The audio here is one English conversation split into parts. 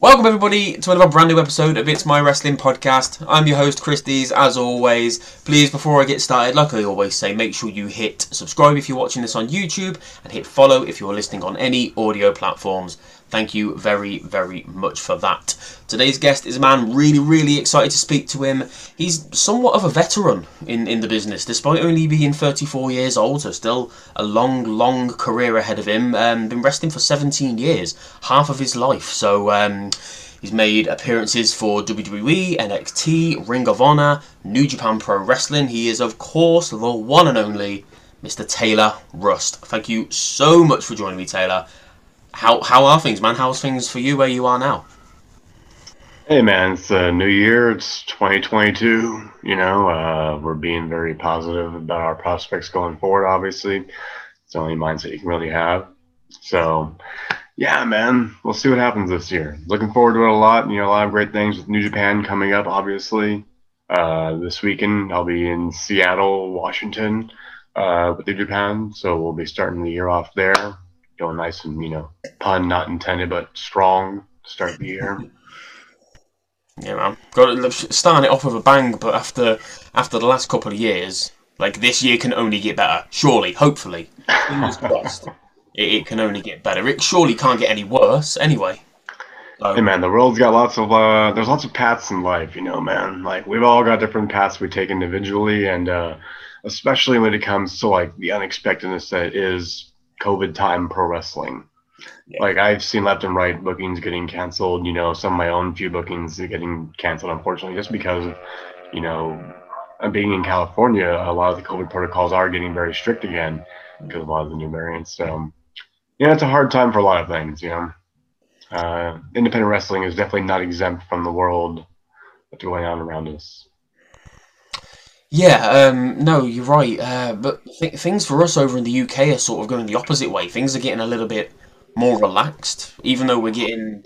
Welcome everybody to another brand new episode of It's My Wrestling Podcast. I'm your host Chris Dees, as always. Please, before I get started, like I always say, make sure you hit subscribe if you're watching this on YouTube and hit follow if you're listening on any audio platforms. Thank you very, very much for that. Today's guest is a man really, really excited to speak to him. He's somewhat of a veteran in, in the business, despite only being 34 years old, so still a long, long career ahead of him. Um, been wrestling for 17 years, half of his life. So um, he's made appearances for WWE, NXT, Ring of Honor, New Japan Pro Wrestling. He is, of course, the one and only Mr. Tyler Rust. Thank you so much for joining me, Taylor. How how are things, man? How's things for you where you are now? Hey man, it's a new year. It's 2022. You know, uh, we're being very positive about our prospects going forward. Obviously, it's the only mindset you can really have. So, yeah, man, we'll see what happens this year. Looking forward to it a lot. You know, a lot of great things with New Japan coming up. Obviously, uh, this weekend I'll be in Seattle, Washington, uh, with New Japan. So we'll be starting the year off there going nice and you know pun not intended but strong to start the year. Yeah, man. Got starting it off with a bang, but after after the last couple of years, like this year can only get better. Surely, hopefully, fingers crossed. It, it, can only get better. It surely can't get any worse, anyway. So, hey man, the world's got lots of uh, there's lots of paths in life, you know, man. Like we've all got different paths we take individually, and uh, especially when it comes to like the unexpectedness that is COVID time pro wrestling. Yeah. Like I've seen left and right bookings getting canceled. You know, some of my own few bookings getting canceled, unfortunately, just because, you know, being in California, a lot of the COVID protocols are getting very strict again because of a lot of the new variants. So, yeah, it's a hard time for a lot of things. You know, uh, independent wrestling is definitely not exempt from the world that's going on around us. Yeah, um, no, you're right. Uh, but th- things for us over in the UK are sort of going the opposite way. Things are getting a little bit more relaxed, even though we're getting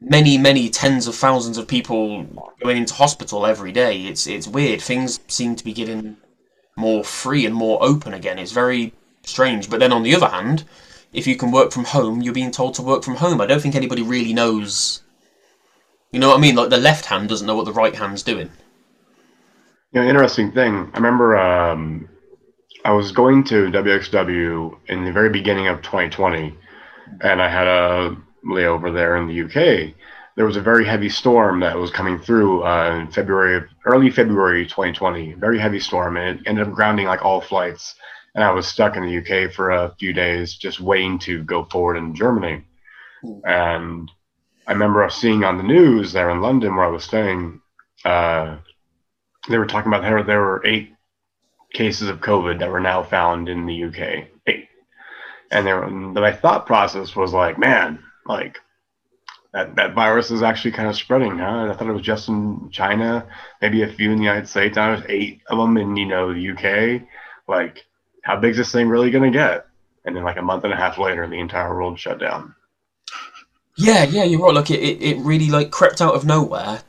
many, many tens of thousands of people going into hospital every day. It's it's weird. Things seem to be getting more free and more open again. It's very strange. But then on the other hand, if you can work from home, you're being told to work from home. I don't think anybody really knows. You know what I mean? Like the left hand doesn't know what the right hand's doing. You know, interesting thing. I remember um, I was going to WXW in the very beginning of 2020, and I had a layover there in the UK. There was a very heavy storm that was coming through uh, in February, early February 2020. Very heavy storm, and it ended up grounding like all flights. And I was stuck in the UK for a few days, just waiting to go forward in Germany. And I remember seeing on the news there in London, where I was staying, uh, they were talking about how there were eight cases of COVID that were now found in the UK. Eight. And there, my thought process was like, man, like that, that virus is actually kind of spreading, huh? I thought it was just in China, maybe a few in the United States. Now there's eight of them in, you know, the UK. Like, how big is this thing really going to get? And then like a month and a half later, the entire world shut down. Yeah, yeah, you're right. Like it, it really like crept out of nowhere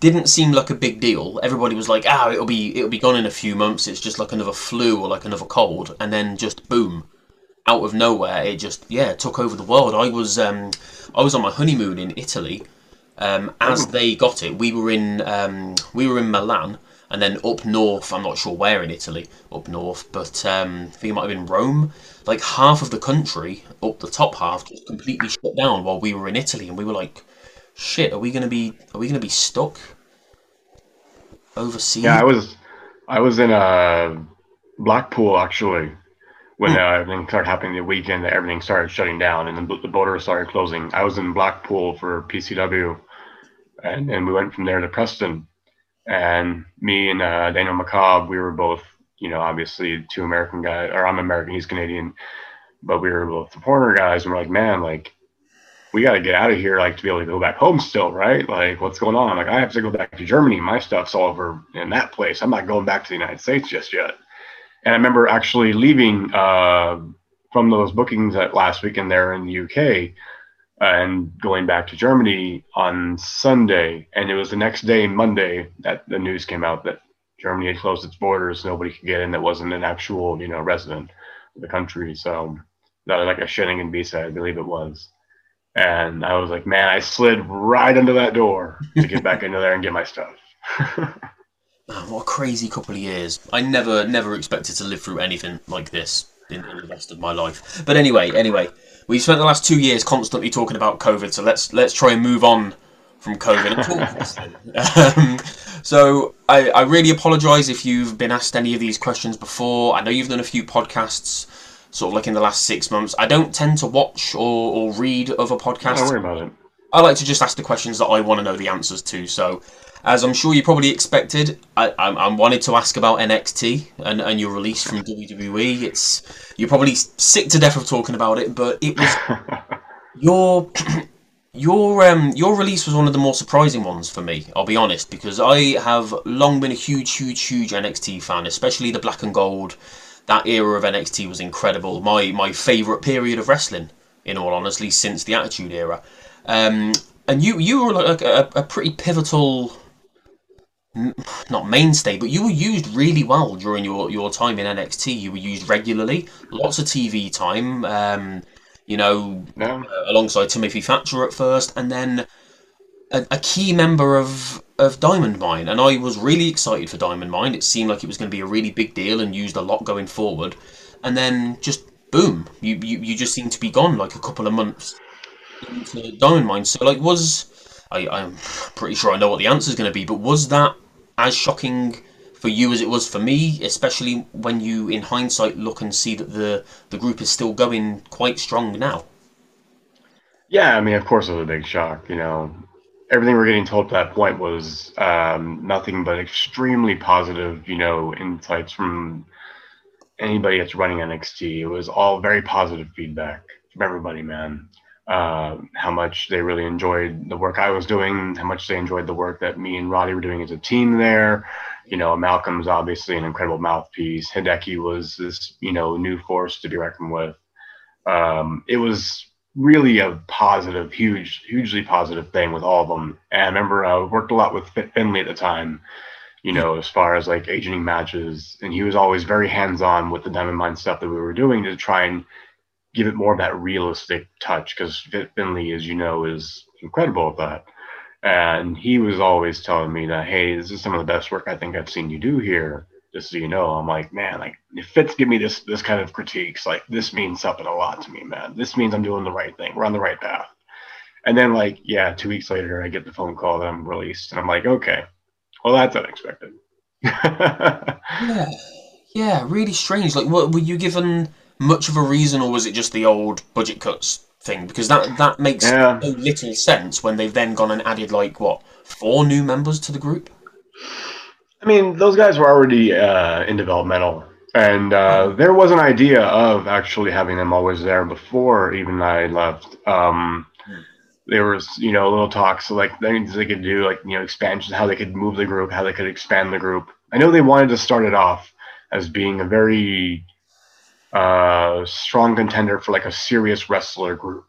didn't seem like a big deal. Everybody was like, "Ah, it'll be it'll be gone in a few months. It's just like another flu or like another cold." And then just boom, out of nowhere, it just yeah took over the world. I was um, I was on my honeymoon in Italy. Um, as they got it, we were in um, we were in Milan, and then up north. I'm not sure where in Italy, up north, but um, I think it might have been Rome. Like half of the country, up the top half, just completely shut down while we were in Italy, and we were like shit, are we gonna be are we gonna be stuck overseas? Yeah, I was I was in a uh, Blackpool actually when hmm. uh, everything started happening the weekend that everything started shutting down and the, the border started closing. I was in Blackpool for PCW, and then we went from there to Preston. And me and uh, Daniel Makabe, we were both, you know, obviously two American guys, or I'm American, he's Canadian. but we were both the Porter guys, and we're like, man, like we got to get out of here, like to be able to go back home still, right? Like, what's going on? Like, I have to go back to Germany. My stuff's all over in that place. I'm not going back to the United States just yet. And I remember actually leaving uh, from those bookings at last weekend there in the UK and going back to Germany on Sunday. And it was the next day, Monday, that the news came out that Germany had closed its borders. Nobody could get in that wasn't an actual, you know, resident of the country. So that like a Schengen visa, I believe it was. And I was like, man, I slid right under that door to get back into there and get my stuff. Man, what a crazy couple of years. I never, never expected to live through anything like this in, in the rest of my life. But anyway, anyway, we've spent the last two years constantly talking about COVID, so let's let's try and move on from COVID and talk um, so I, I really apologise if you've been asked any of these questions before. I know you've done a few podcasts sort of like in the last six months. I don't tend to watch or, or read other podcasts. Don't worry about it. I like to just ask the questions that I want to know the answers to. So, as I'm sure you probably expected, I, I, I wanted to ask about NXT and, and your release from WWE. It's you're probably sick to death of talking about it, but it was your your um your release was one of the more surprising ones for me. I'll be honest because I have long been a huge, huge, huge NXT fan, especially the black and gold that era of NXT was incredible. My my favourite period of wrestling, in all honesty, since the Attitude Era. Um, and you you were like a, a pretty pivotal, not mainstay, but you were used really well during your, your time in NXT. You were used regularly, lots of TV time. Um, you know, yeah. uh, alongside Timothy Thatcher at first, and then a, a, key member of of Diamond Mine, and I was really excited for Diamond Mine. It seemed like it was going to be a really big deal and used a lot going forward, and then just boom, you you, you just seem to be gone like a couple of months into Diamond Mine. So like, was I I'm pretty sure I know what the answer is going to be, but was that as shocking for you as it was for me, especially when you, in hindsight, look and see that the the group is still going quite strong now? Yeah, I mean, of course, it was a big shock. You know, everything we're getting told at that point was um, nothing but extremely positive, you know, insights from anybody that's running NXT. It was all very positive feedback from everybody, man. Uh, how much they really enjoyed the work I was doing, how much they enjoyed the work that me and Roddy were doing as a team there. You know, Malcolm's obviously an incredible mouthpiece. Hideki was this, you know, new force to be reckoned with. Um, it was really a positive, huge, hugely positive thing with all of them. And I remember I uh, worked a lot with Finlay at the time, you know, as far as like agenting matches, and he was always very hands-on with the Diamond Mine stuff that we were doing to try and give it more of that realistic touch. Because Finlay, as you know, is incredible at that. And he was always telling me that, hey, this is some of the best work I think I've seen you do here just so you know, I'm like, man, like if Fitz give me this this kind of critiques, like this means something a lot to me, man. This means I'm doing the right thing. We're on the right path. And then like, yeah, two weeks later I get the phone call that I'm released. And I'm like, okay. Well that's unexpected. yeah. Yeah, really strange. Like what were you given much of a reason or was it just the old budget cuts thing? Because that that makes yeah. no little sense when they've then gone and added like what, four new members to the group? I mean, those guys were already uh, in developmental, and uh, there was an idea of actually having them always there before even I left. Um, there was, you know, little talks like things they could do, like you know, expansions, how they could move the group, how they could expand the group. I know they wanted to start it off as being a very uh, strong contender for like a serious wrestler group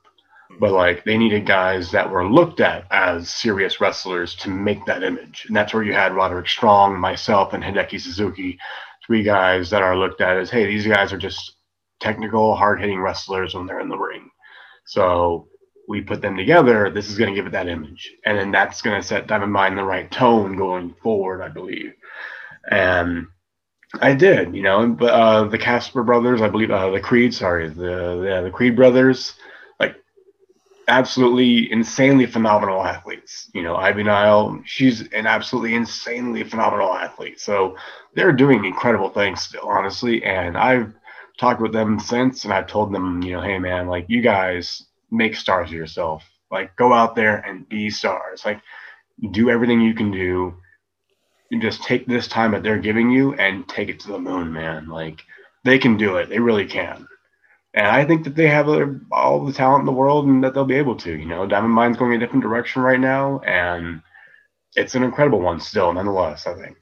but like they needed guys that were looked at as serious wrestlers to make that image. And that's where you had Roderick Strong, myself, and Hideki Suzuki, three guys that are looked at as, hey, these guys are just technical, hard hitting wrestlers when they're in the ring. So we put them together. This is going to give it that image. And then that's going to set Diamond Mine the right tone going forward, I believe. And I did, you know, but uh, the Casper brothers, I believe, uh, the Creed, sorry, the, the, the Creed brothers, absolutely insanely phenomenal athletes. You know, Ivy Nile, she's an absolutely insanely phenomenal athlete. So they're doing incredible things still, honestly. And I've talked with them since and I've told them, you know, hey man, like you guys make stars of yourself. Like go out there and be stars. Like do everything you can do. You just take this time that they're giving you and take it to the moon, man. Like they can do it. They really can and I think that they have all the talent in the world and that they'll be able to. You know, Diamond Mine's going a different direction right now, and it's an incredible one still, nonetheless. I think.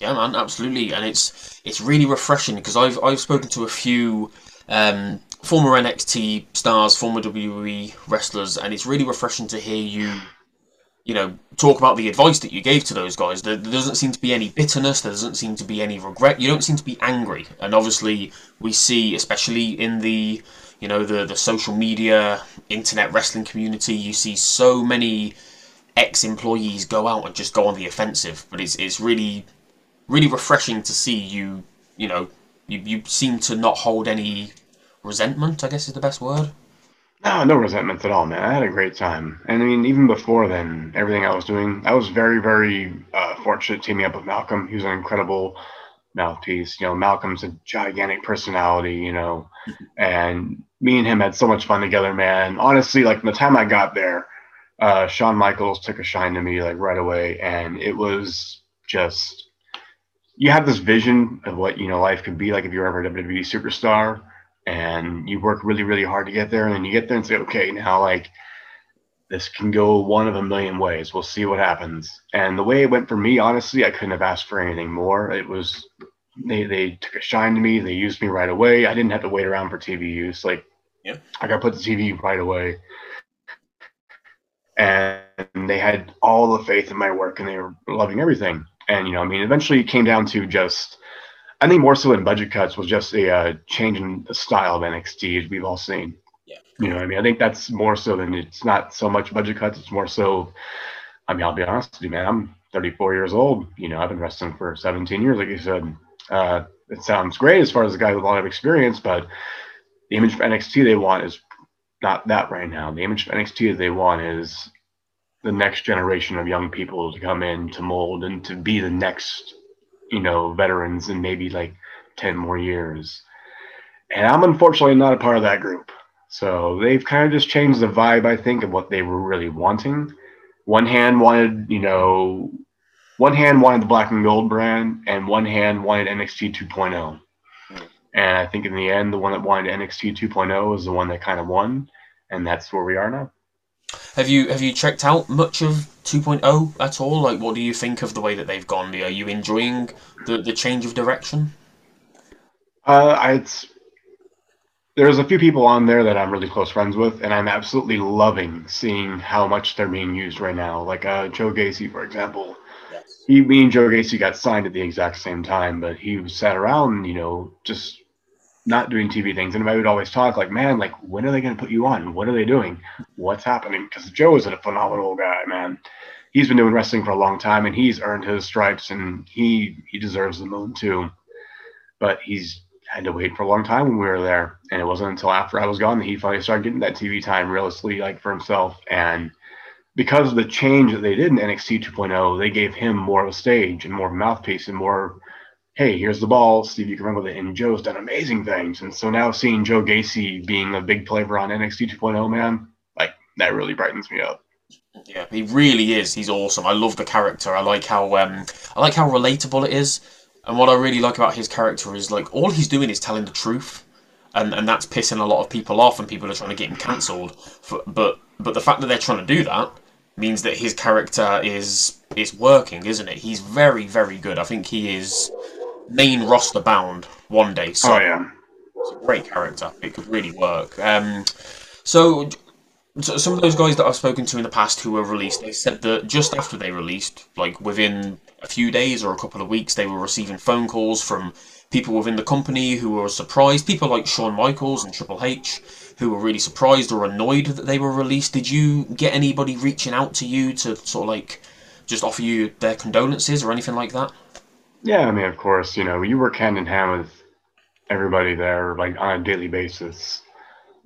Yeah, man, absolutely, and it's it's really refreshing because I've I've spoken to a few um, former NXT stars, former WWE wrestlers, and it's really refreshing to hear you, you know, talk about the advice that you gave to those guys. There, doesn't seem to be any bitterness. There doesn't seem to be any regret. You don't seem to be angry, and obviously we see, especially in the you know the the social media, internet wrestling community, you see so many ex-employees go out and just go on the offensive. But it's it's really really refreshing to see you, you know, you, you seem to not hold any resentment, I guess is the best word. No, no resentments at all, man. I had a great time. And I mean, even before then, everything I was doing, I was very, very uh, fortunate teaming up with Malcolm. He was an incredible mouthpiece. You know, Malcolm's a gigantic personality, you know, and me and him had so much fun together, man. Honestly, like the time I got there, uh, Shawn Michaels took a shine to me like right away, and it was just you have this vision of what you know life could be like if you're ever a WWE superstar, and you work really really hard to get there, and then you get there and say, okay, now like this can go one of a million ways. We'll see what happens. And the way it went for me, honestly, I couldn't have asked for anything more. It was they they took a shine to me. They used me right away. I didn't have to wait around for TV use. Like yeah. I got put the TV right away. And they had all the faith in my work and they were loving everything. And, you know, I mean, eventually it came down to just, I think more so than budget cuts was just a uh, change in the style of NXT as we've all seen. Yeah. You know, I mean, I think that's more so than it's not so much budget cuts. It's more so, I mean, I'll be honest with you, man, I'm 34 years old. You know, I've been wrestling for 17 years, like you said. Uh, it sounds great as far as a guy with a lot of experience, but the image of NXT they want is not that right now. The image of NXT they want is the next generation of young people to come in to mold and to be the next, you know, veterans in maybe like 10 more years. And I'm unfortunately not a part of that group. So they've kind of just changed the vibe, I think, of what they were really wanting. One hand wanted, you know, one hand wanted the black and gold brand, and one hand wanted NXT 2.0. And I think in the end, the one that wanted NXT 2.0 is the one that kind of won, and that's where we are now. Have you have you checked out much of 2.0 at all? Like, what do you think of the way that they've gone? Are you enjoying the, the change of direction? Uh, it's there's a few people on there that I'm really close friends with, and I'm absolutely loving seeing how much they're being used right now. Like uh, Joe Gacy, for example. Yes. He, me and Joe Gacy got signed at the exact same time, but he sat around, you know, just not doing TV things. And I would always talk like, man, like when are they going to put you on? What are they doing? What's happening? Because Joe is a phenomenal guy, man. He's been doing wrestling for a long time, and he's earned his stripes, and he he deserves the moon too. But he's had to wait for a long time when we were there, and it wasn't until after I was gone that he finally started getting that TV time realistically, like for himself. And because of the change that they did in NXT 2.0, they gave him more of a stage and more mouthpiece and more hey, here's the ball, Steve, you can run with it. And Joe's done amazing things. And so now seeing Joe Gacy being a big player on NXT 2.0, man, like that really brightens me up. Yeah, he really is. He's awesome. I love the character. I like how um, I like how relatable it is. And what I really like about his character is like all he's doing is telling the truth, and and that's pissing a lot of people off, and people are trying to get him cancelled. But but the fact that they're trying to do that means that his character is is working, isn't it? He's very very good. I think he is main roster bound one day. So oh yeah, it's a great character. It could really work. Um, so, so some of those guys that I've spoken to in the past who were released, they said that just after they released, like within a few days or a couple of weeks, they were receiving phone calls from people within the company who were surprised. People like Shawn Michaels and Triple H who were really surprised or annoyed that they were released. Did you get anybody reaching out to you to sort of like just offer you their condolences or anything like that? Yeah, I mean, of course, you know, you work hand in hand with everybody there, like on a daily basis.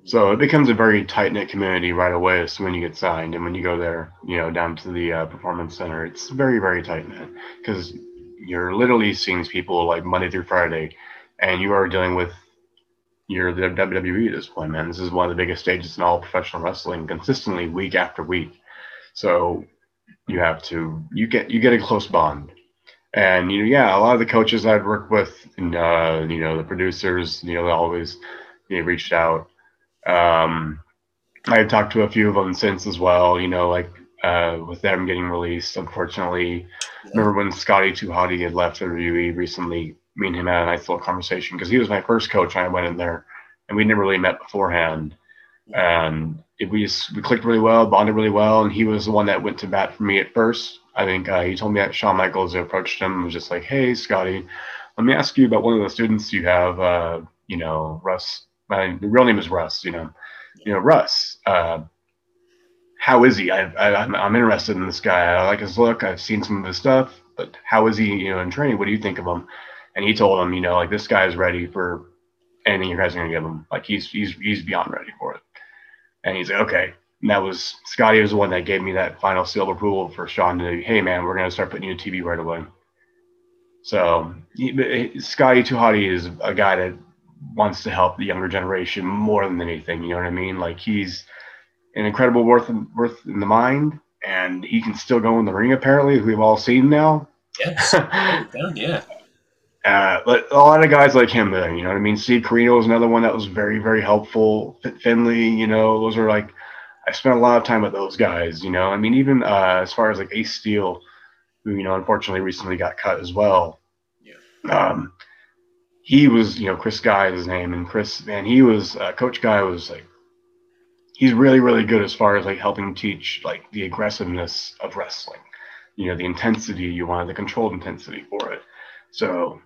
So it becomes a very tight knit community right away as when you get signed, and when you go there, you know, down to the uh, performance center, it's very, very tight knit because you're literally seeing people like Monday through Friday, and you are dealing with your WWE at this point, man. This is one of the biggest stages in all professional wrestling, consistently week after week. So you have to you get you get a close bond and you know, yeah, a lot of the coaches I'd worked with, and uh, you know, the producers, you know, they always he reached out. Um, I've talked to a few of them since as well. You know, like uh, with them getting released. Unfortunately, yeah. remember when Scotty 2 Hotty had left the WWE recently? Me and him had a nice little conversation because he was my first coach. And I went in there, and we never really met beforehand. And it, we just we clicked really well, bonded really well, and he was the one that went to bat for me at first. I think uh, he told me that Shawn Michaels approached him and was just like, "Hey, Scotty, let me ask you about one of the students you have. Uh, you know, Russ. My real name is Russ. You know, you know Russ. Uh, how is he? I, I'm interested in this guy. I like his look. I've seen some of his stuff, but how is he? You know, in training, what do you think of him?" And he told him, you know, like this guy is ready for anything you guys are gonna give him. Like he's he's he's beyond ready for it. And he's like, okay. And that was Scotty was the one that gave me that final seal of approval for Shawn to, hey man, we're gonna start putting you on TV right away. So Scotty 2 Hotty is a guy that wants to help the younger generation more than anything. You know what I mean? Like he's an incredible worth worth in the mind, and he can still go in the ring. Apparently, we've all seen now. Yes. yeah. Uh, but a lot of guys like him, you know what I mean? Steve Corino was another one that was very, very helpful. Finlay, you know, those are like, I spent a lot of time with those guys, you know. I mean, even uh, as far as like Ace Steel, who, you know, unfortunately recently got cut as well. Yeah. Um, he was, you know, Chris Guy is his name. And Chris, man, he was, uh, Coach Guy was like, he's really, really good as far as like helping teach like the aggressiveness of wrestling, you know, the intensity you want, the controlled intensity for it. So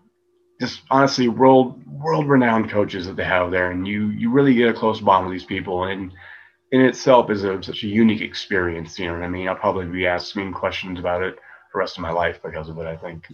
just honestly world world renowned coaches that they have there, and you you really get a close bond with these people, and in itself is a, such a unique experience. You know what I mean? I'll probably be asking questions about it the rest of my life because of it. I think.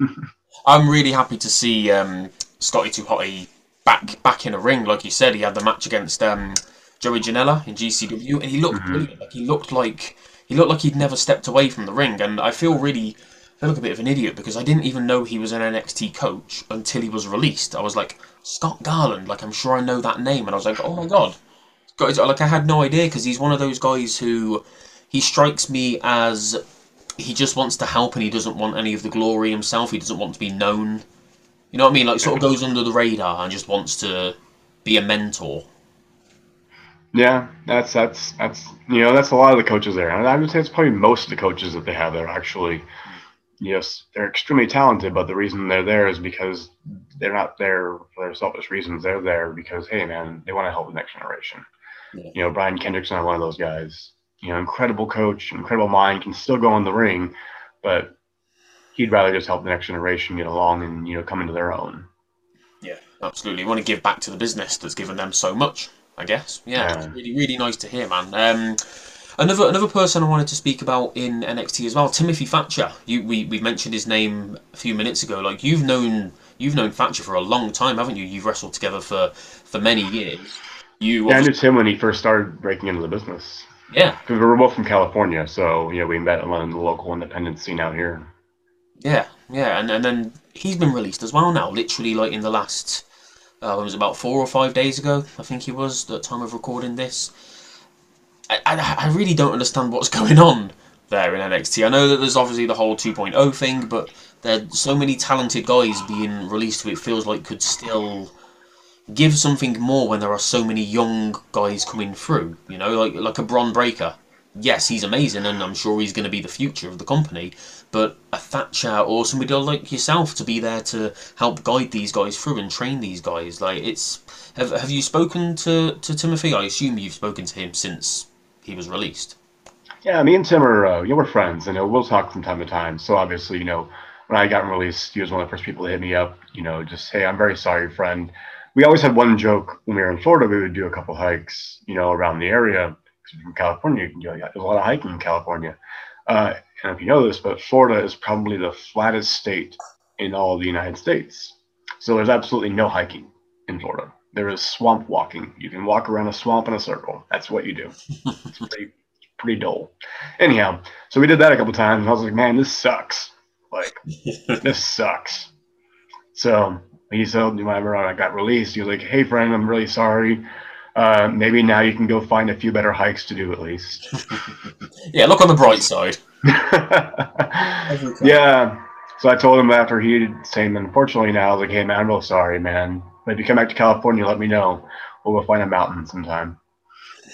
I'm really happy to see um, Scotty 2 Hotty back back in a ring, like you said. He had the match against um, Joey Janela in GCW, and he looked mm-hmm. Like he looked like he looked like he'd never stepped away from the ring, and I feel really I look a bit of an idiot because I didn't even know he was an NXT coach until he was released. I was like, Scott Garland, like I'm sure I know that name, and I was like, oh my god, God, like I had no idea because he's one of those guys who he strikes me as he just wants to help and he doesn't want any of the glory himself. He doesn't want to be known. You know what I mean? Like sort of goes under the radar and just wants to be a mentor. Yeah, that's that's that's you know that's a lot of the coaches there, and I would say it's probably most of the coaches that they have there actually yes, they're extremely talented, but the reason they're there is because they're not there for their selfish reasons. They're there because, hey, man, they want to help the next generation. Yeah. You know, Brian Kendrick's not one of those guys. You know, incredible coach, incredible mind, can still go in the ring, but he'd rather just help the next generation get along and, you know, come into their own. Yeah, absolutely. want to give back to the business that's given them so much, I guess. Yeah, yeah. really, really nice to hear, man. Um, Another another person I wanted to speak about in NXT as well, Timothy Thatcher. You we we mentioned his name a few minutes ago. Like you've known you've known Thatcher for a long time, haven't you? You've wrestled together for for many years. You yeah, I knew Tim when he first started breaking into the business. Yeah, because we were both from California, so you know we met on the local independent scene out here. Yeah, yeah, and and then he's been released as well now. Literally, like in the last, uh, it was about four or five days ago. I think he was the time of recording this. I, I really don't understand what's going on there in NXT. I know that there's obviously the whole 2.0 thing, but there's so many talented guys being released who it feels like could still give something more when there are so many young guys coming through. You know, like like a Bron Breaker. Yes, he's amazing, and I'm sure he's going to be the future of the company. But a Thatcher or somebody like yourself to be there to help guide these guys through and train these guys, like it's. Have Have you spoken to to Timothy? I assume you've spoken to him since he was released. Yeah, me and Tim are uh, you know we're friends, and you know, we'll talk from time to time. So obviously, you know, when I got released, he was one of the first people to hit me up. You know, just hey, I'm very sorry, friend. We always had one joke when we were in Florida. We would do a couple hikes, you know, around the area. From California, you know, there's a lot of hiking in California. Uh, and if you know this, but Florida is probably the flattest state in all of the United States. So there's absolutely no hiking in Florida there is swamp walking. You can walk around a swamp in a circle. That's what you do. It's pretty, pretty dull. Anyhow, so we did that a couple times, and I was like, man, this sucks. Like, this sucks. So he said, whenever I got released, you're like, hey, friend, I'm really sorry. Uh, maybe now you can go find a few better hikes to do at least. yeah, look on the bright side. yeah. So I told him after he said, unfortunately now, I was like, hey, man, I'm real sorry, man But if you come back to California, let me know. We'll go find a mountain sometime.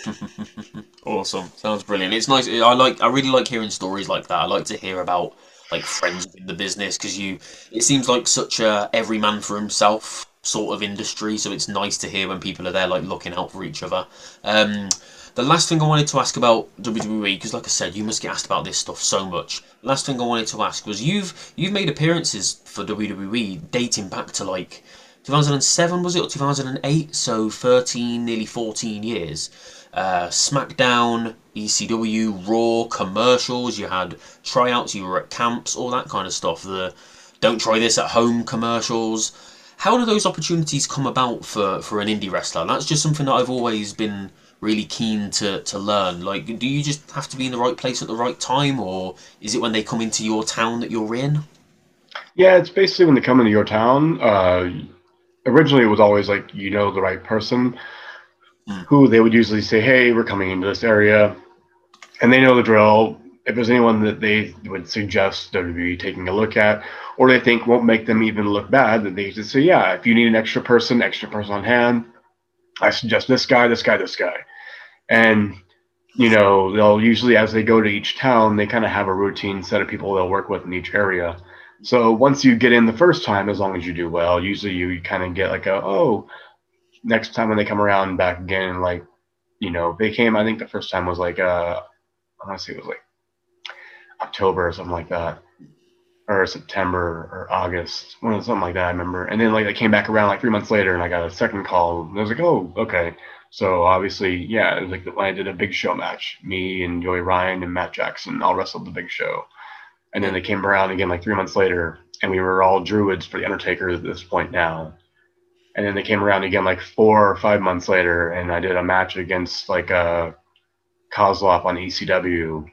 awesome. Sounds brilliant. It's nice. I like. I really like hearing stories like that. I like to hear about like friends in the business because you. It seems like such a every man for himself sort of industry. So it's nice to hear when people are there like looking out for each other. Um, the last thing I wanted to ask about WWE, because like I said, you must get asked about this stuff so much. last thing I wanted to ask was you've you've made appearances for WWE dating back to like 2007 was it or 2008? So 13, nearly 14 years. Uh, SmackDown, ECW, Raw, commercials. You had tryouts. You were at camps, all that kind of stuff. The don't try this at home commercials. How do those opportunities come about for, for an indie wrestler? That's just something that I've always been really keen to, to learn? Like, do you just have to be in the right place at the right time, or is it when they come into your town that you're in? Yeah, it's basically when they come into your town. Uh, originally, it was always like you know the right person. Who they would usually say, "Hey, we're coming into this area," and they know the drill. If there's anyone that they would suggest WWE taking a look at, or they think won't make them even look bad, then they just say, "Yeah, if you need an extra person, extra person on hand, I suggest this guy, this guy, this guy." and you know they'll usually as they go to each town they kind of have a routine set of people they'll work with in each area so once you get in the first time as long as you do well usually you kind of get like a oh next time when they come around back again like you know they came i think the first time was like uh i want to say it was like october or something like that or september or august something like that i remember and then like they came back around like three months later and i got a second call and i was like oh okay so obviously, yeah, it was like when I did a big show match, me and Joey Ryan and Matt Jackson all wrestled the big show. And then they came around again like three months later, and we were all druids for the Undertaker at this point now. And then they came around again like four or five months later, and I did a match against like a uh, Kozlov on ECW.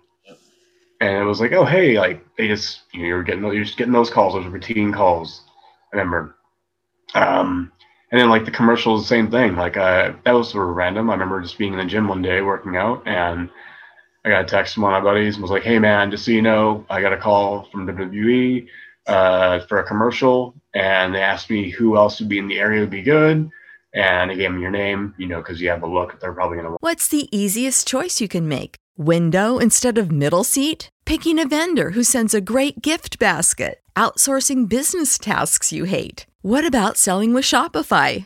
And it was like, oh hey, like they just you know, you're getting you're just getting those calls, those routine calls. I remember. Um, and then like the commercials, same thing. Like uh, that was sort of random. I remember just being in the gym one day working out, and I got a text from one of my buddies and was like, "Hey man, just so you know, I got a call from WWE uh, for a commercial, and they asked me who else would be in the area would be good." And they gave me your name, you know, because you have a look. They're probably gonna. What's the easiest choice you can make? Window instead of middle seat? Picking a vendor who sends a great gift basket? Outsourcing business tasks you hate? What about selling with Shopify?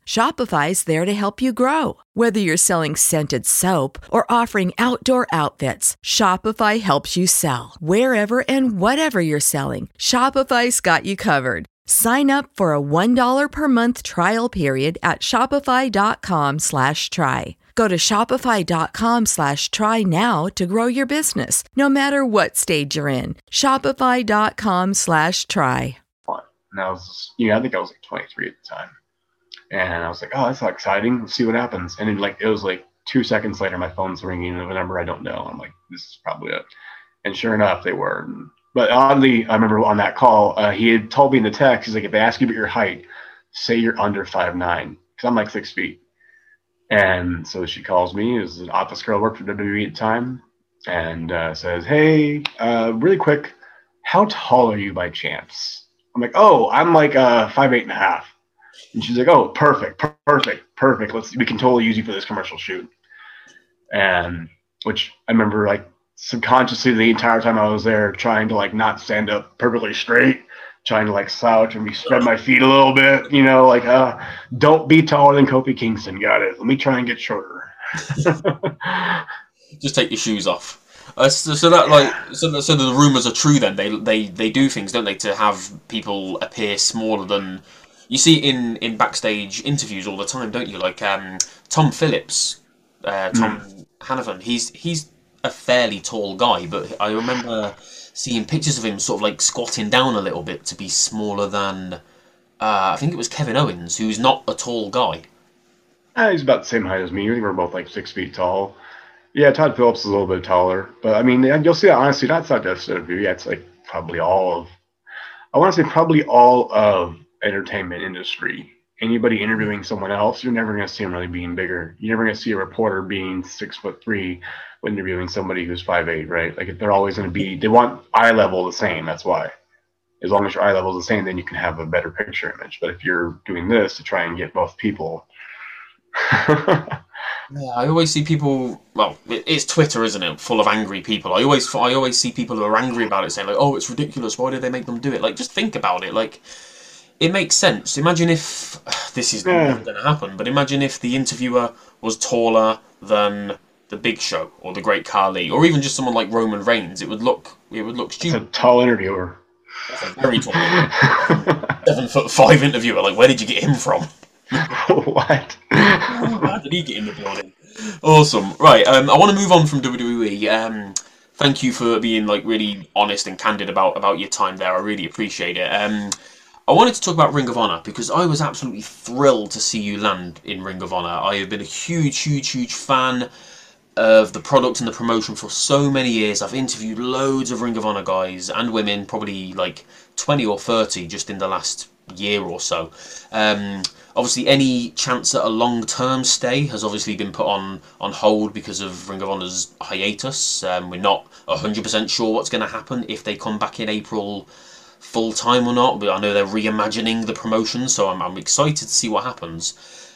Shopify's there to help you grow. Whether you're selling scented soap or offering outdoor outfits, Shopify helps you sell. Wherever and whatever you're selling, Shopify's got you covered. Sign up for a $1 per month trial period at shopify.com slash try. Go to shopify.com slash try now to grow your business, no matter what stage you're in. Shopify.com slash try. And I was, you know, I think I was like 23 at the time. And I was like, oh, that's exciting. Let's see what happens. And then, like, it was like two seconds later, my phone's ringing of a number I don't know. I'm like, this is probably it. And sure enough, they were. But oddly, I remember on that call, uh, he had told me in the text, he's like, if they ask you about your height, say you're under five nine, because I'm like six feet. And so she calls me. It was an office girl, worked for WWE at the time, and uh, says, "Hey, uh, really quick, how tall are you by chance?" I'm like, "Oh, I'm like uh, five eight and a half." And she's like, "Oh, perfect, perfect, perfect. Let's we can totally use you for this commercial shoot." And which I remember like subconsciously the entire time I was there trying to like not stand up perfectly straight, trying to like slouch and be spread my feet a little bit, you know, like uh don't be taller than Kofi Kingston. Got it. Let me try and get shorter. Just take your shoes off. Uh, so, so, that like so, so the rumors are true then they they they do things don't they to have people appear smaller than you see in in backstage interviews all the time, don't you? Like um, Tom Phillips, uh, Tom mm. Hannifan. He's he's a fairly tall guy, but I remember seeing pictures of him sort of like squatting down a little bit to be smaller than uh, I think it was Kevin Owens, who's not a tall guy. Uh, he's about the same height as me. I think we're both like six feet tall. Yeah, Todd Phillips is a little bit taller, but I mean, you'll see that honestly, that's not just. Yeah, it's like probably all of, I want to say probably all of entertainment industry. Anybody interviewing someone else, you're never going to see them really being bigger. You're never going to see a reporter being six foot three when interviewing somebody who's five eight, right? Like they're always going to be, they want eye level the same. That's why. As long as your eye level is the same, then you can have a better picture image. But if you're doing this to try and get both people, Yeah, I always see people. Well, it's Twitter, isn't it? Full of angry people. I always, I always see people who are angry about it, saying like, "Oh, it's ridiculous. Why did they make them do it?" Like, just think about it. Like, it makes sense. Imagine if this is Yeah. not going to happen, but imagine if the interviewer was taller than the Big Show or the Great Khali, or even just someone like Roman Reigns. It would look, it would look stupid. it's a tall interviewer. Very tall, seven foot five interviewer. Like, where did you get him from? what? How did he get in the building? Awesome. Right. Um, I want to move on from WWE. Um, thank you for being like really honest and candid about about your time there. I really appreciate it. Um, I wanted to talk about Ring of Honor because I was absolutely thrilled to see you land in Ring of Honor. I have been a huge, huge, huge fan of the product and the promotion for so many years. I've interviewed loads of Ring of Honor guys and women, probably like 20 or 30 just in the last year or so. Um, obviously, any chance at a long term stay has obviously been put on, on hold because of Ring of Honor's hiatus. Um, we're not 100% sure what's going to happen if they come back in April full time or not, but I know they're reimagining the promotion, so I'm, I'm excited to see what happens.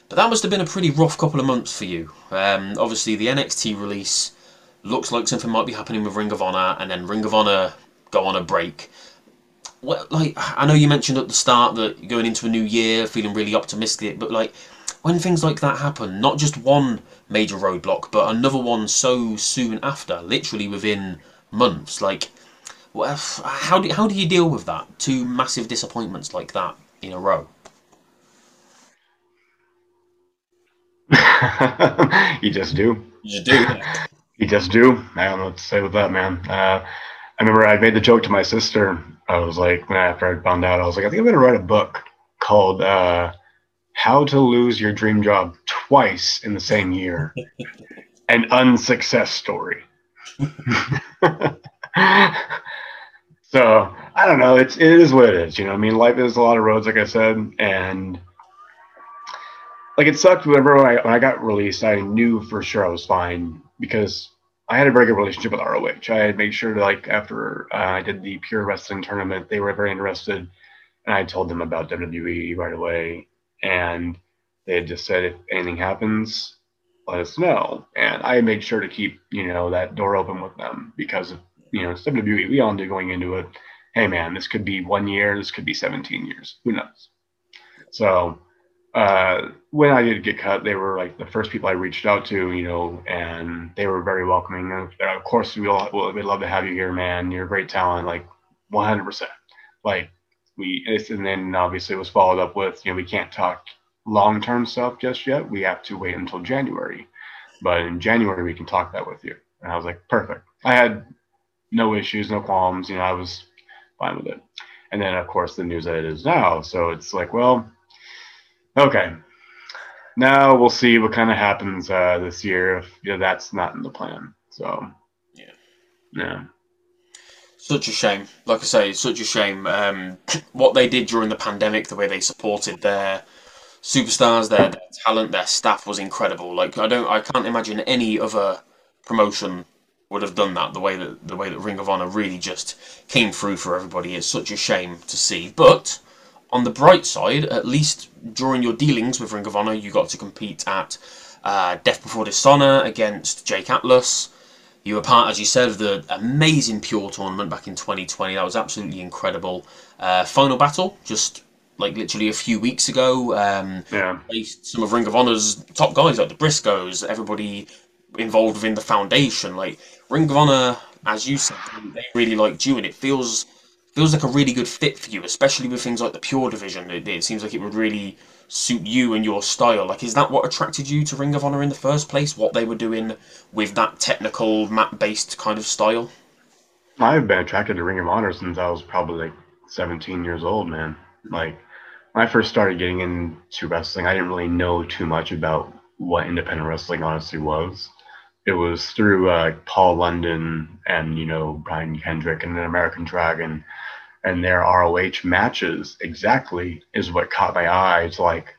But that must have been a pretty rough couple of months for you. Um, obviously, the NXT release looks like something might be happening with Ring of Honor, and then Ring of Honor go on a break. Well, like I know you mentioned at the start that going into a new year feeling really optimistic, but like when things like that happen, not just one major roadblock, but another one so soon after, literally within months, like how do how do you deal with that? Two massive disappointments like that in a row. you just do. You just do. You just do. I don't know what to say with that, man. Uh, I remember I made the joke to my sister. I was like, when after I found out, I was like, I think I'm gonna write a book called uh, "How to Lose Your Dream Job Twice in the Same Year: An Unsuccess Story." So I don't know. It's it is what it is. You know, I mean, life is a lot of roads, like I said, and like it sucked whenever when I, when I got released i knew for sure i was fine because i had a very good relationship with roh i had made sure to like after uh, i did the pure wrestling tournament they were very interested and i told them about wwe right away and they had just said if anything happens let us know and i made sure to keep you know that door open with them because of you know wwe we all knew going into it hey man this could be one year this could be 17 years who knows so uh, when I did get cut, they were like the first people I reached out to, you know, and they were very welcoming. And of course, we all we'd love to have you here, man. You're a great talent, like 100%. Like we, and then obviously it was followed up with, you know, we can't talk long term stuff just yet. We have to wait until January, but in January we can talk that with you. And I was like, perfect. I had no issues, no qualms. You know, I was fine with it. And then of course the news that it is now. So it's like, well Okay. Now we'll see what kind of happens uh, this year if you know, that's not in the plan. So, Yeah. yeah. Such a shame. Like I say, such a shame. Um, what they did during the pandemic, the way they supported their superstars, their, their talent, their staff was incredible. Like I don't, I can't imagine any other promotion would have done that. The way that the way that Ring of Honor really just came through for everybody. It's such a shame to see. But on the bright side, at least during your dealings with Ring of Honor, you got to compete at uh, Death Before Dishonor against Jake Atlas. You were part, as you said, of the amazing Pure tournament back in 2020. That was absolutely incredible. Uh, Final Battle, just like literally a few weeks ago, um, Yeah. some of Ring of Honor's top guys, like the Briscoes, everybody involved within the foundation. Like Ring of Honor, as you said, they really liked you, and it feels feels like a really good fit for you, especially with things like the Pure division. It, it seems like it would really suit you and your style. Like, is that what attracted you to Ring of Honor in the first place? What they were doing with that technical map-based kind of style? I've been attracted to Ring of Honor since I was probably like 17 years old, man. Like, when I first started getting into wrestling, I didn't really know too much about what independent wrestling honestly was. It was through uh, Paul London and you know Brian Kendrick and an American Dragon and their ROH matches exactly is what caught my eye. It's like,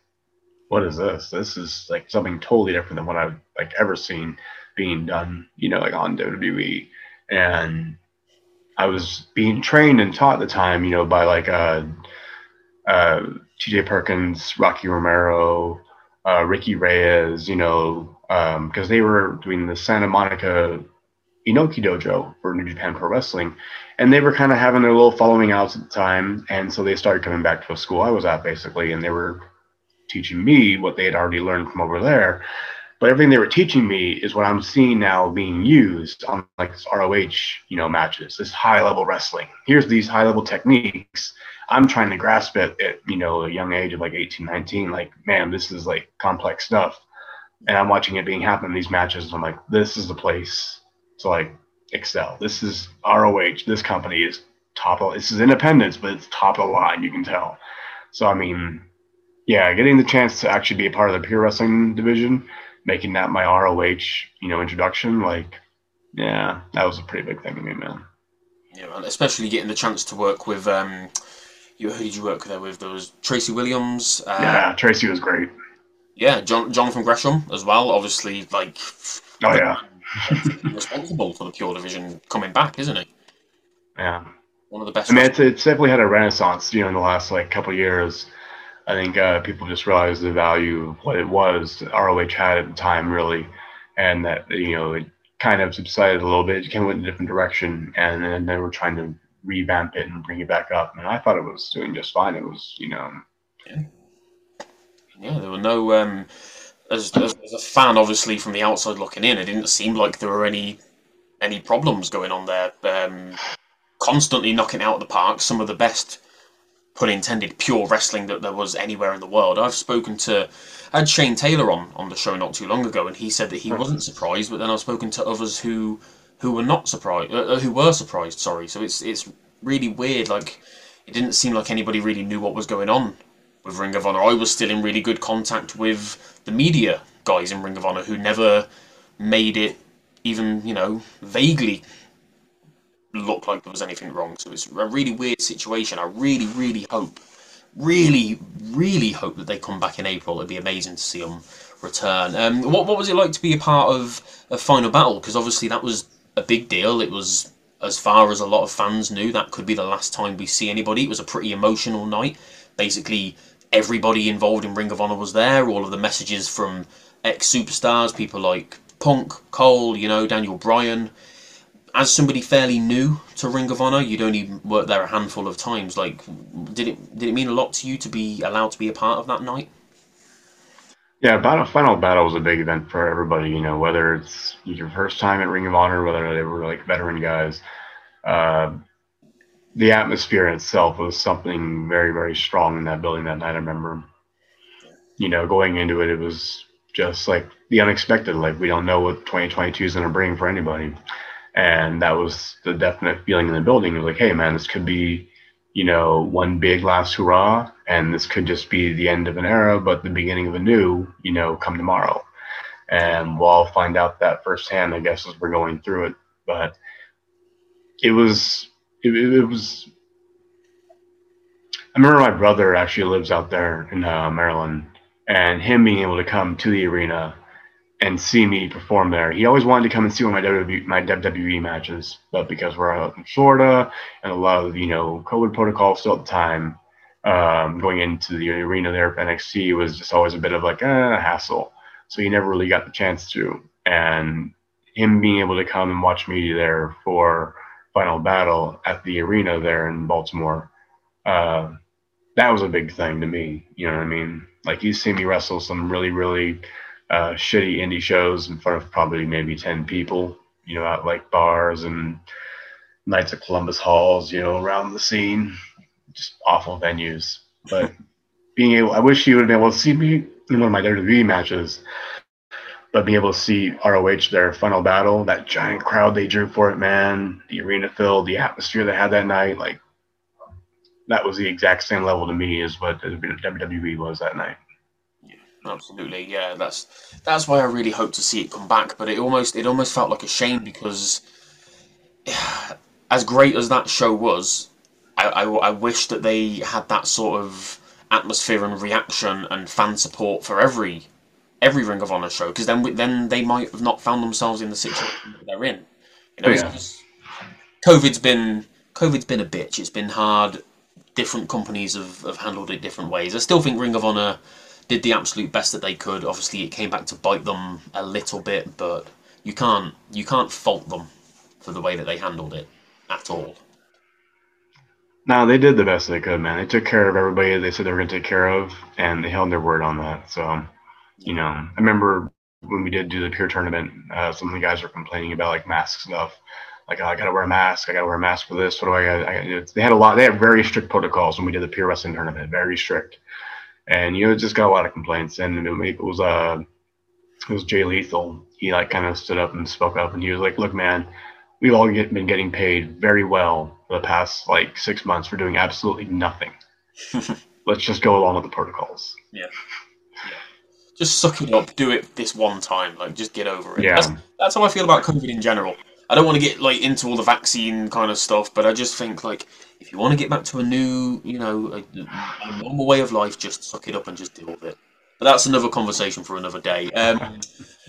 what is this? This is like something totally different than what I've like ever seen being done, you know, like on WWE. And I was being trained and taught at the time, you know, by like uh, uh, TJ Perkins, Rocky Romero, uh, Ricky Reyes, you know, because um, they were doing the Santa Monica Inoki Dojo for New Japan Pro Wrestling, and they were kind of having their little following outs at the time, and so they started coming back to a school I was at basically, and they were teaching me what they had already learned from over there. But everything they were teaching me is what I'm seeing now being used on like this ROH, you know, matches, this high level wrestling. Here's these high level techniques. I'm trying to grasp it at, you know, a young age of like 18, 19. Like, man, this is like complex stuff. And I'm watching it being happen in these matches. And I'm like, this is the place to like excel. This is ROH. This company is top of, this is independence, but it's top of the line. You can tell. So, I mean, yeah, getting the chance to actually be a part of the pure wrestling division making that my ROH, you know, introduction, like, yeah, that was a pretty big thing to me, man. Yeah, and especially getting the chance to work with, um, you, who did you work there with? There was Tracy Williams. Uh, yeah, Tracy was great. Yeah, John, Jonathan Gresham as well. Obviously, like, oh yeah, responsible for the pure division coming back, isn't he? Yeah, one of the best. I mean, it's, it's definitely had a renaissance, you know, in the last like couple years I think uh, people just realized the value of what it was ROH had at the time, really, and that you know it kind of subsided a little bit, it kind of went in a different direction, and then they were trying to revamp it and bring it back up. And I thought it was doing just fine. It was, you know, yeah, yeah there were no. Um, as, as, as a fan, obviously from the outside looking in, it didn't seem like there were any any problems going on there. Um, constantly knocking out of the park some of the best pun intended, pure wrestling that there was anywhere in the world. I've spoken to, I had Shane Taylor on on the show not too long ago, and he said that he wasn't surprised. But then I've spoken to others who who were not surprised, uh, uh, who were surprised. Sorry, so it's it's really weird. Like it didn't seem like anybody really knew what was going on with Ring of Honor. I was still in really good contact with the media guys in Ring of Honor who never made it even you know vaguely look like there was anything wrong. So it's a really weird situation. I really, really hope, really, really hope that they come back in April. It'd be amazing to see them return. Um, what what was it like to be a part of a final battle? Because obviously that was a big deal. It was as far as a lot of fans knew that could be the last time we see anybody. It was a pretty emotional night. Basically, everybody involved in Ring of Honor was there. All of the messages from ex superstars, people like Punk, Cole, you know, Daniel Bryan as somebody fairly new to Ring of Honor, you'd only worked there a handful of times. Like, did it did it mean a lot to you to be allowed to be a part of that night? Yeah, battle, final battle was a big event for everybody. You know, whether it's your first time at Ring of Honor, whether they were like veteran guys, uh, the atmosphere itself was something very very strong in that building that night. I remember, you know, going into it, it was just like the unexpected. Like we don't know what 2022 is going to bring for anybody and that was the definite feeling in the building. It was like, hey, man, this could be, you know, one big last hurrah, and this could just be the end of an era, but the beginning of a new, you know, come tomorrow. And we'll all find out that firsthand, I guess, as we're going through it. But it was, it, it was. I remember my brother actually lives out there in uh, Maryland, and him being able to come to the arena and see me perform there. He always wanted to come and see one of my WWE, my WWE matches, but because we're out in Florida and a lot of you know COVID protocol still at the time, um, going into the arena there for NXT was just always a bit of like eh, a hassle. So he never really got the chance to. And him being able to come and watch me there for Final Battle at the arena there in Baltimore, uh, that was a big thing to me. You know what I mean? Like he's seen me wrestle some really, really uh, shitty indie shows in front of probably maybe 10 people, you know, at like bars and Knights of Columbus halls, you know, around the scene. Just awful venues. But being able, I wish you would have been able to see me in one of my WWE matches, but being able to see ROH their final battle, that giant crowd they drew for it, man, the arena filled, the atmosphere they had that night, like that was the exact same level to me as what WWE was that night Yeah, Absolutely, yeah. That's that's why I really hope to see it come back. But it almost it almost felt like a shame because as great as that show was, I, I, I wish that they had that sort of atmosphere and reaction and fan support for every every Ring of Honor show because then we- then they might have not found themselves in the situation that they're in. You know, Oh, yeah. just- COVID's been COVID's been a bitch. It's been hard. Different companies have, have handled it different ways. I still think Ring of Honor did the absolute best that they could. Obviously, it came back to bite them a little bit, but you can't you can't fault them for the way that they handled it at all. No, they did the best they could, man. They took care of everybody they said they were going to take care of, and they held their word on that. So, you know, I remember when we did do the pure tournament, uh, some of the guys were complaining about like mask stuff. Like, oh, I got to wear a mask. I got to wear a mask for this. What do I got? They had a lot. They had very strict protocols when we did the pure wrestling tournament. Very strict. And you know, it just got a lot of complaints. And it, it was uh, it was Jay Lethal. He like kind of stood up and spoke up, and he was like, "Look, man, we've all get, been getting paid very well for the past like six months for doing absolutely nothing. Let's just go along with the protocols." Yeah. yeah. Just suck it up. Do it this one time. Like, just get over it. Yeah. That's, that's how I feel about COVID in general. I don't want to get like into all the vaccine kind of stuff, but I just think like if you want to get back to a new, you know, a, a normal way of life, just suck it up and just deal with it. But that's another conversation for another day. Um,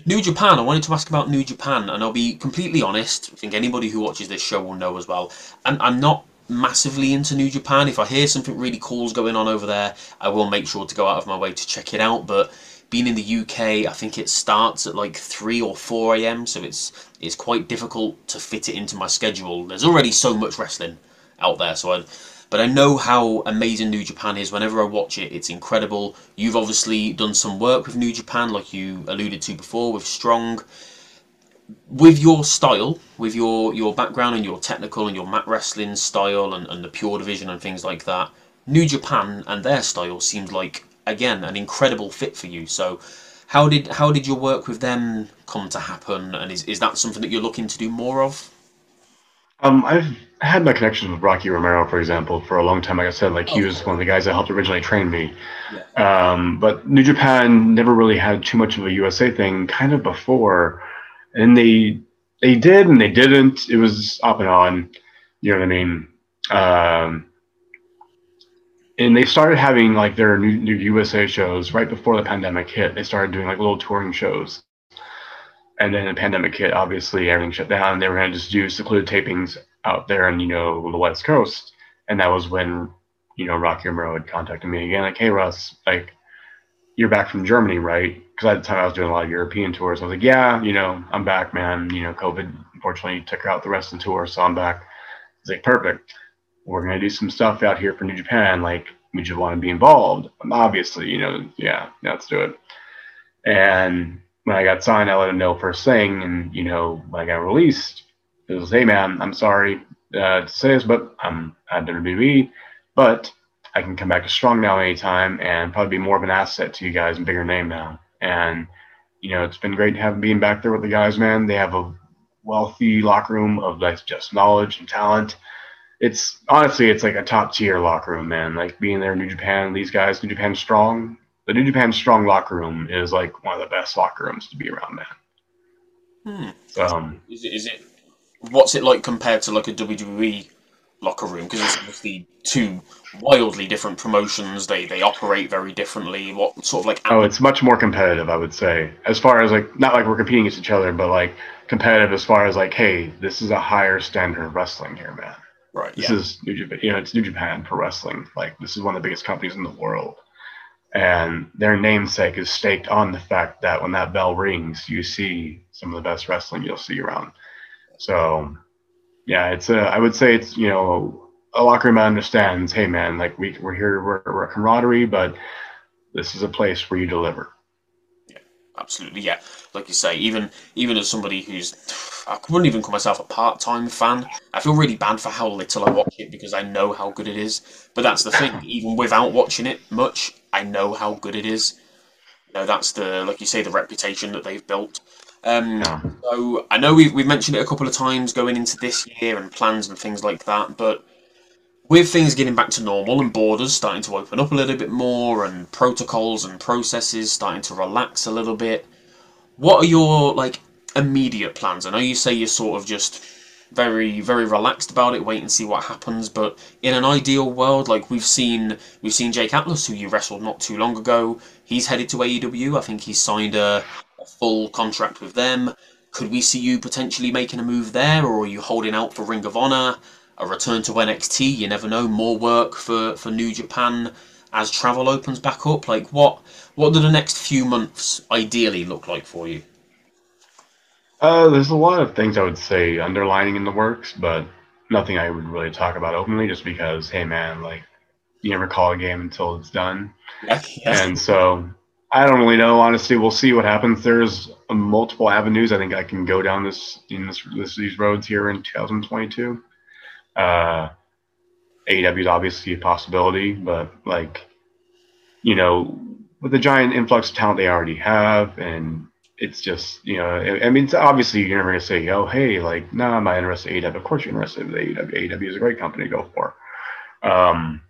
New Japan. I wanted to ask about New Japan, and I'll be completely honest. I think anybody who watches this show will know as well. And I'm not massively into New Japan. If I hear something really cool's going on over there, I will make sure to go out of my way to check it out. But being in the UK, I think it starts at like three or four a.m. So it's it's quite difficult to fit it into my schedule. There's already so much wrestling out there, so I. But I know how amazing New Japan is. Whenever I watch it, it's incredible. You've obviously done some work with New Japan, like you alluded to before, with Strong. With your style, with your, your background and your technical and your mat wrestling style and, and the pure division and things like that, New Japan and their style seemed like again an incredible fit for you. So, how did how did your work with them come to happen? And is, is that something that you're looking to do more of? Um, I've had my connections with Rocky Romero, for example, for a long time. Like I said, like he was one of the guys that helped originally train me. Um, but New Japan never really had too much of a USA thing, kind of before, and they they did and they didn't. It was up and on. You know what I mean? Um, and they started having like their new, new USA shows right before the pandemic hit. They started doing like little touring shows. And then the pandemic hit, obviously everything shut down. They were going to just do secluded tapings out there in, you know, the West Coast. And that was when, you know, Rocky Romero had contacted me again, like, hey, Russ, like, you're back from Germany, right? Because at the time I was doing a lot of European tours. I was like, yeah, you know, I'm back, man. You know, COVID unfortunately took out the rest of the tour, so I'm back. It's like, perfect. We're going to do some stuff out here for New Japan. Like, we just want to be involved. Obviously, you know, yeah, let's do it. And when I got signed, I let him know first thing. And, you know, when I got released, it was, hey, man, I'm sorry uh, to say this, but I'm at WWE, but I can come back to Strong now anytime and probably be more of an asset to you guys and bigger name now. And, you know, it's been great to have being back there with the guys, man. They have a wealthy locker room of like just knowledge and talent. It's honestly, it's like a top tier locker room, man. Like being there in New Japan, these guys, New Japan Strong, the New Japan Strong locker room is like one of the best locker rooms to be around, man. Hmm. Um, Is it, is it what's it like compared to like a WWE locker room? Because it's obviously two wildly different promotions. They they operate very differently. What sort of like Oh, it's much more competitive, I would say. As far as like, not like we're competing against each other, but like competitive as far as like, hey, this is a higher standard of wrestling here, man. right? This Yeah. is New Japan, you know, it's New Japan for wrestling. Like, this is one of the biggest companies in the world. And their namesake is staked on the fact that when that bell rings, you see some of the best wrestling you'll see around. So, yeah, it's a, I would say it's, you know, a locker room understands, hey, man, like we, we're here, we're, we're a camaraderie, but this is a place where you deliver. Absolutely, yeah. Like you say, even even as somebody who's, I wouldn't even call myself a part time fan. I feel really bad for how little I watch it because I know how good it is. But that's the thing. Even without watching it much, I know how good it is. You know, that's the like you say, the reputation that they've built. Um, so I know we've we've mentioned it a couple of times going into this year and plans and things like that. But with things getting back to normal and borders starting to open up a little bit more and protocols and processes starting to relax a little bit, what are your like immediate plans? I know you say you're sort of just very very relaxed about it, wait and see what happens. But in an ideal world, like we've seen we've seen Jake Atlas, who you wrestled not too long ago, he's headed to AEW. I think he's signed a, a full contract with them. Could we see you potentially making a move there, or are you holding out for Ring of Honor? A return to NXT. You never know. More work for for New Japan as travel opens back up. Like what what do the next few months ideally look like for you? Uh, there's a lot of things I would say underlining in the works, but nothing I would really talk about openly, just because, hey man, like you never call a game until it's done, and so I don't really know. Honestly, we'll see what happens. There's multiple avenues I think I can go down this in this, this these roads here in 2022. Uh, AEW is obviously a possibility, but like, you know, with the giant influx of talent they already have, and it's just, you know, I, I mean, it's obviously you're never gonna say, oh, hey, like, nah, I'm not interested in AEW. Of course, you're interested in AEW. AEW is a great company to go for. Um,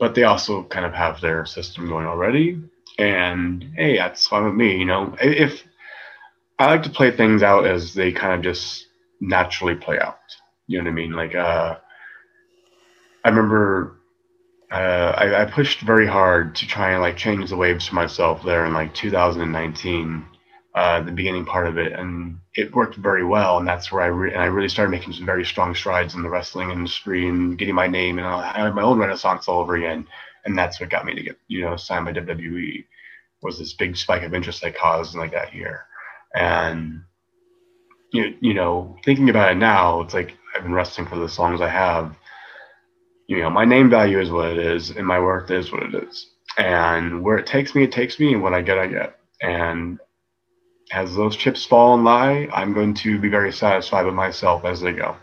but they also kind of have their system going already, and hey, that's fine with me. You know, if I like to play things out as they kind of just naturally play out. You know what I mean? Like, uh, I remember uh, I, I pushed very hard to try and like change the waves for myself there in like 2019, uh, the beginning part of it, and it worked very well. And that's where I re- and I really started making some very strong strides in the wrestling industry and getting my name and I had my own renaissance all over again. And that's what got me to get you know signed by WWE was this big spike of interest I caused in like that year. And you you know thinking about it now, it's like I've been wrestling for as long as I have you know, my name value is what it is, and my worth is what it is. And where it takes me, it takes me, and what I get, I get. And as those chips fall and lie, I'm going to be very satisfied with myself as they go.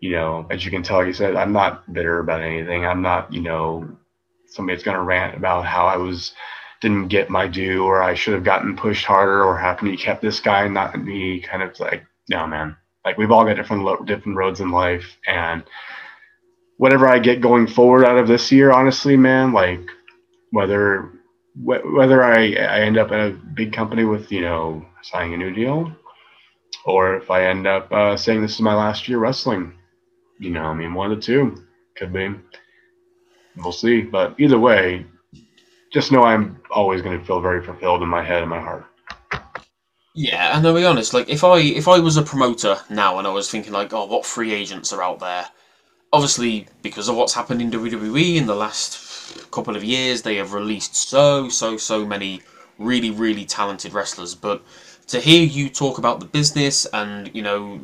You know, as you can tell, you said, I'm not bitter about anything. I'm not, you know, somebody that's going to rant about how I was didn't get my due or I should have gotten pushed harder or come you kept this guy and not me. Kind of like, no, man. Like we've all got different lo- different roads in life, and whatever I get going forward out of this year, honestly, man, like whether wh- whether I, I end up in a big company with you know signing a new deal, or if I end up uh, saying this is my last year wrestling, you know, I mean, one of the two could be. We'll see, but either way, just know I'm always going to feel very fulfilled in my head and my heart. Yeah, and I'll be honest, like if I if I was a promoter now and I was thinking like, oh, what free agents are out there? Obviously, because of what's happened in WWE in the last couple of years, they have released so so so many really really talented wrestlers. But to hear you talk about the business and you know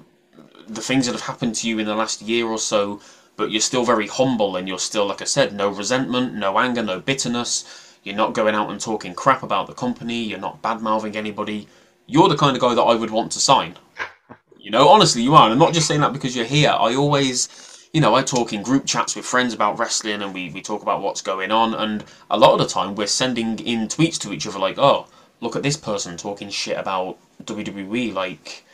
the things that have happened to you in the last year or so, but you're still very humble and you're still, like I said, no resentment, no anger, no bitterness. You're not going out and talking crap about the company. You're not bad mouthing anybody. You're the kind of guy that I would want to sign. You know, honestly, you are. And I'm not just saying that because you're here. I always, you know, I talk in group chats with friends about wrestling and we, we talk about what's going on. And a lot of the time, we're sending in tweets to each other like, oh, look at this person talking shit about WWE. Like,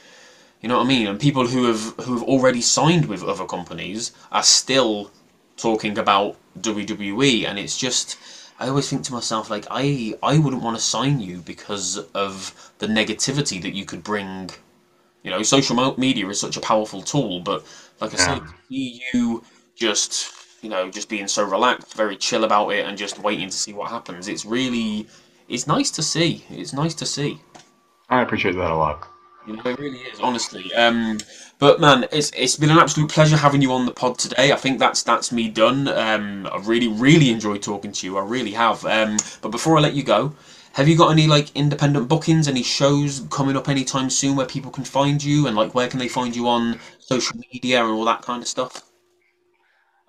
you know what I mean? And people who have who have already signed with other companies are still talking about WWE, and it's just I always think to myself like I I wouldn't want to sign you because of the negativity that you could bring. You know, social media is such a powerful tool, but like I said, Yeah. to see you just you know just being so relaxed, very chill about it, and just waiting to see what happens. It's really it's nice to see. It's nice to see. I appreciate that a lot. You know, it really is, honestly. Um, but man, it's it's been an absolute pleasure having you on the pod today. I think that's that's me done. Um, I really really enjoyed talking to you. I really have. Um, but before I let you go, have you got any like independent bookings, any shows coming up anytime soon where people can find you, and like where can they find you on social media and all that kind of stuff?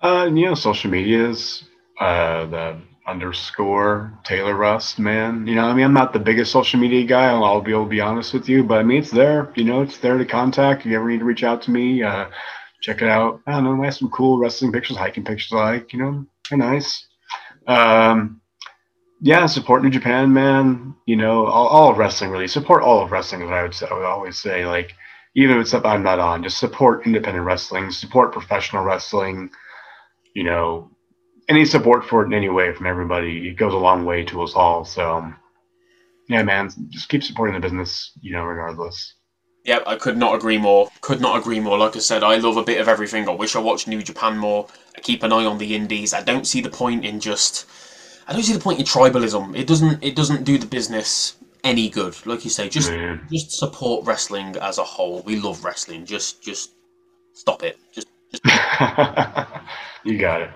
Uh, know, social medias, uh, the underscore Tyler Rust, man. You know, I mean, I'm not the biggest social media guy. I'll, I'll be able to be honest with you, but I mean, it's there. You know, it's there to contact. If you ever need to reach out to me, uh, check it out. I don't know. I have some cool wrestling pictures, hiking pictures. Like, you know, they're nice. Um, yeah, support New Japan, man. You know, all, all wrestling really. Support all of wrestling. Is what I would say. I would always say, like, even if it's stuff I'm not on, just support independent wrestling, support professional wrestling you know, any support for it in any way from everybody, it goes a long way to us all. So, um, yeah, man, just keep supporting the business, you know, regardless. Yeah, I could not agree more. Could not agree more. Like I said, I love a bit of everything. I wish I watched New Japan more. I keep an eye on the indies. I don't see the point in just. I don't see the point in tribalism. It doesn't. It doesn't do the business any good. Like you say, just Man. just support wrestling as a whole. We love wrestling. Just just stop it. Just just you got it.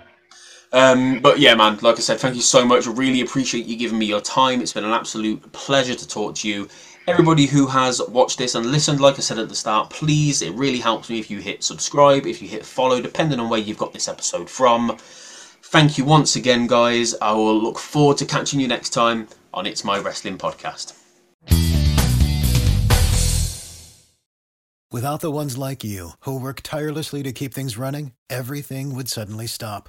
Um, but yeah, man, like I said, thank you so much. Really appreciate you giving me your time. It's been an absolute pleasure to talk to you. Everybody who has watched this and listened, like I said at the start, please, it really helps me if you hit subscribe, if you hit follow, depending on where you've got this episode from. Thank you once again, guys. I will look forward to catching you next time on It's My Wrestling Podcast. Without the ones like you, who work tirelessly to keep things running, everything would suddenly stop.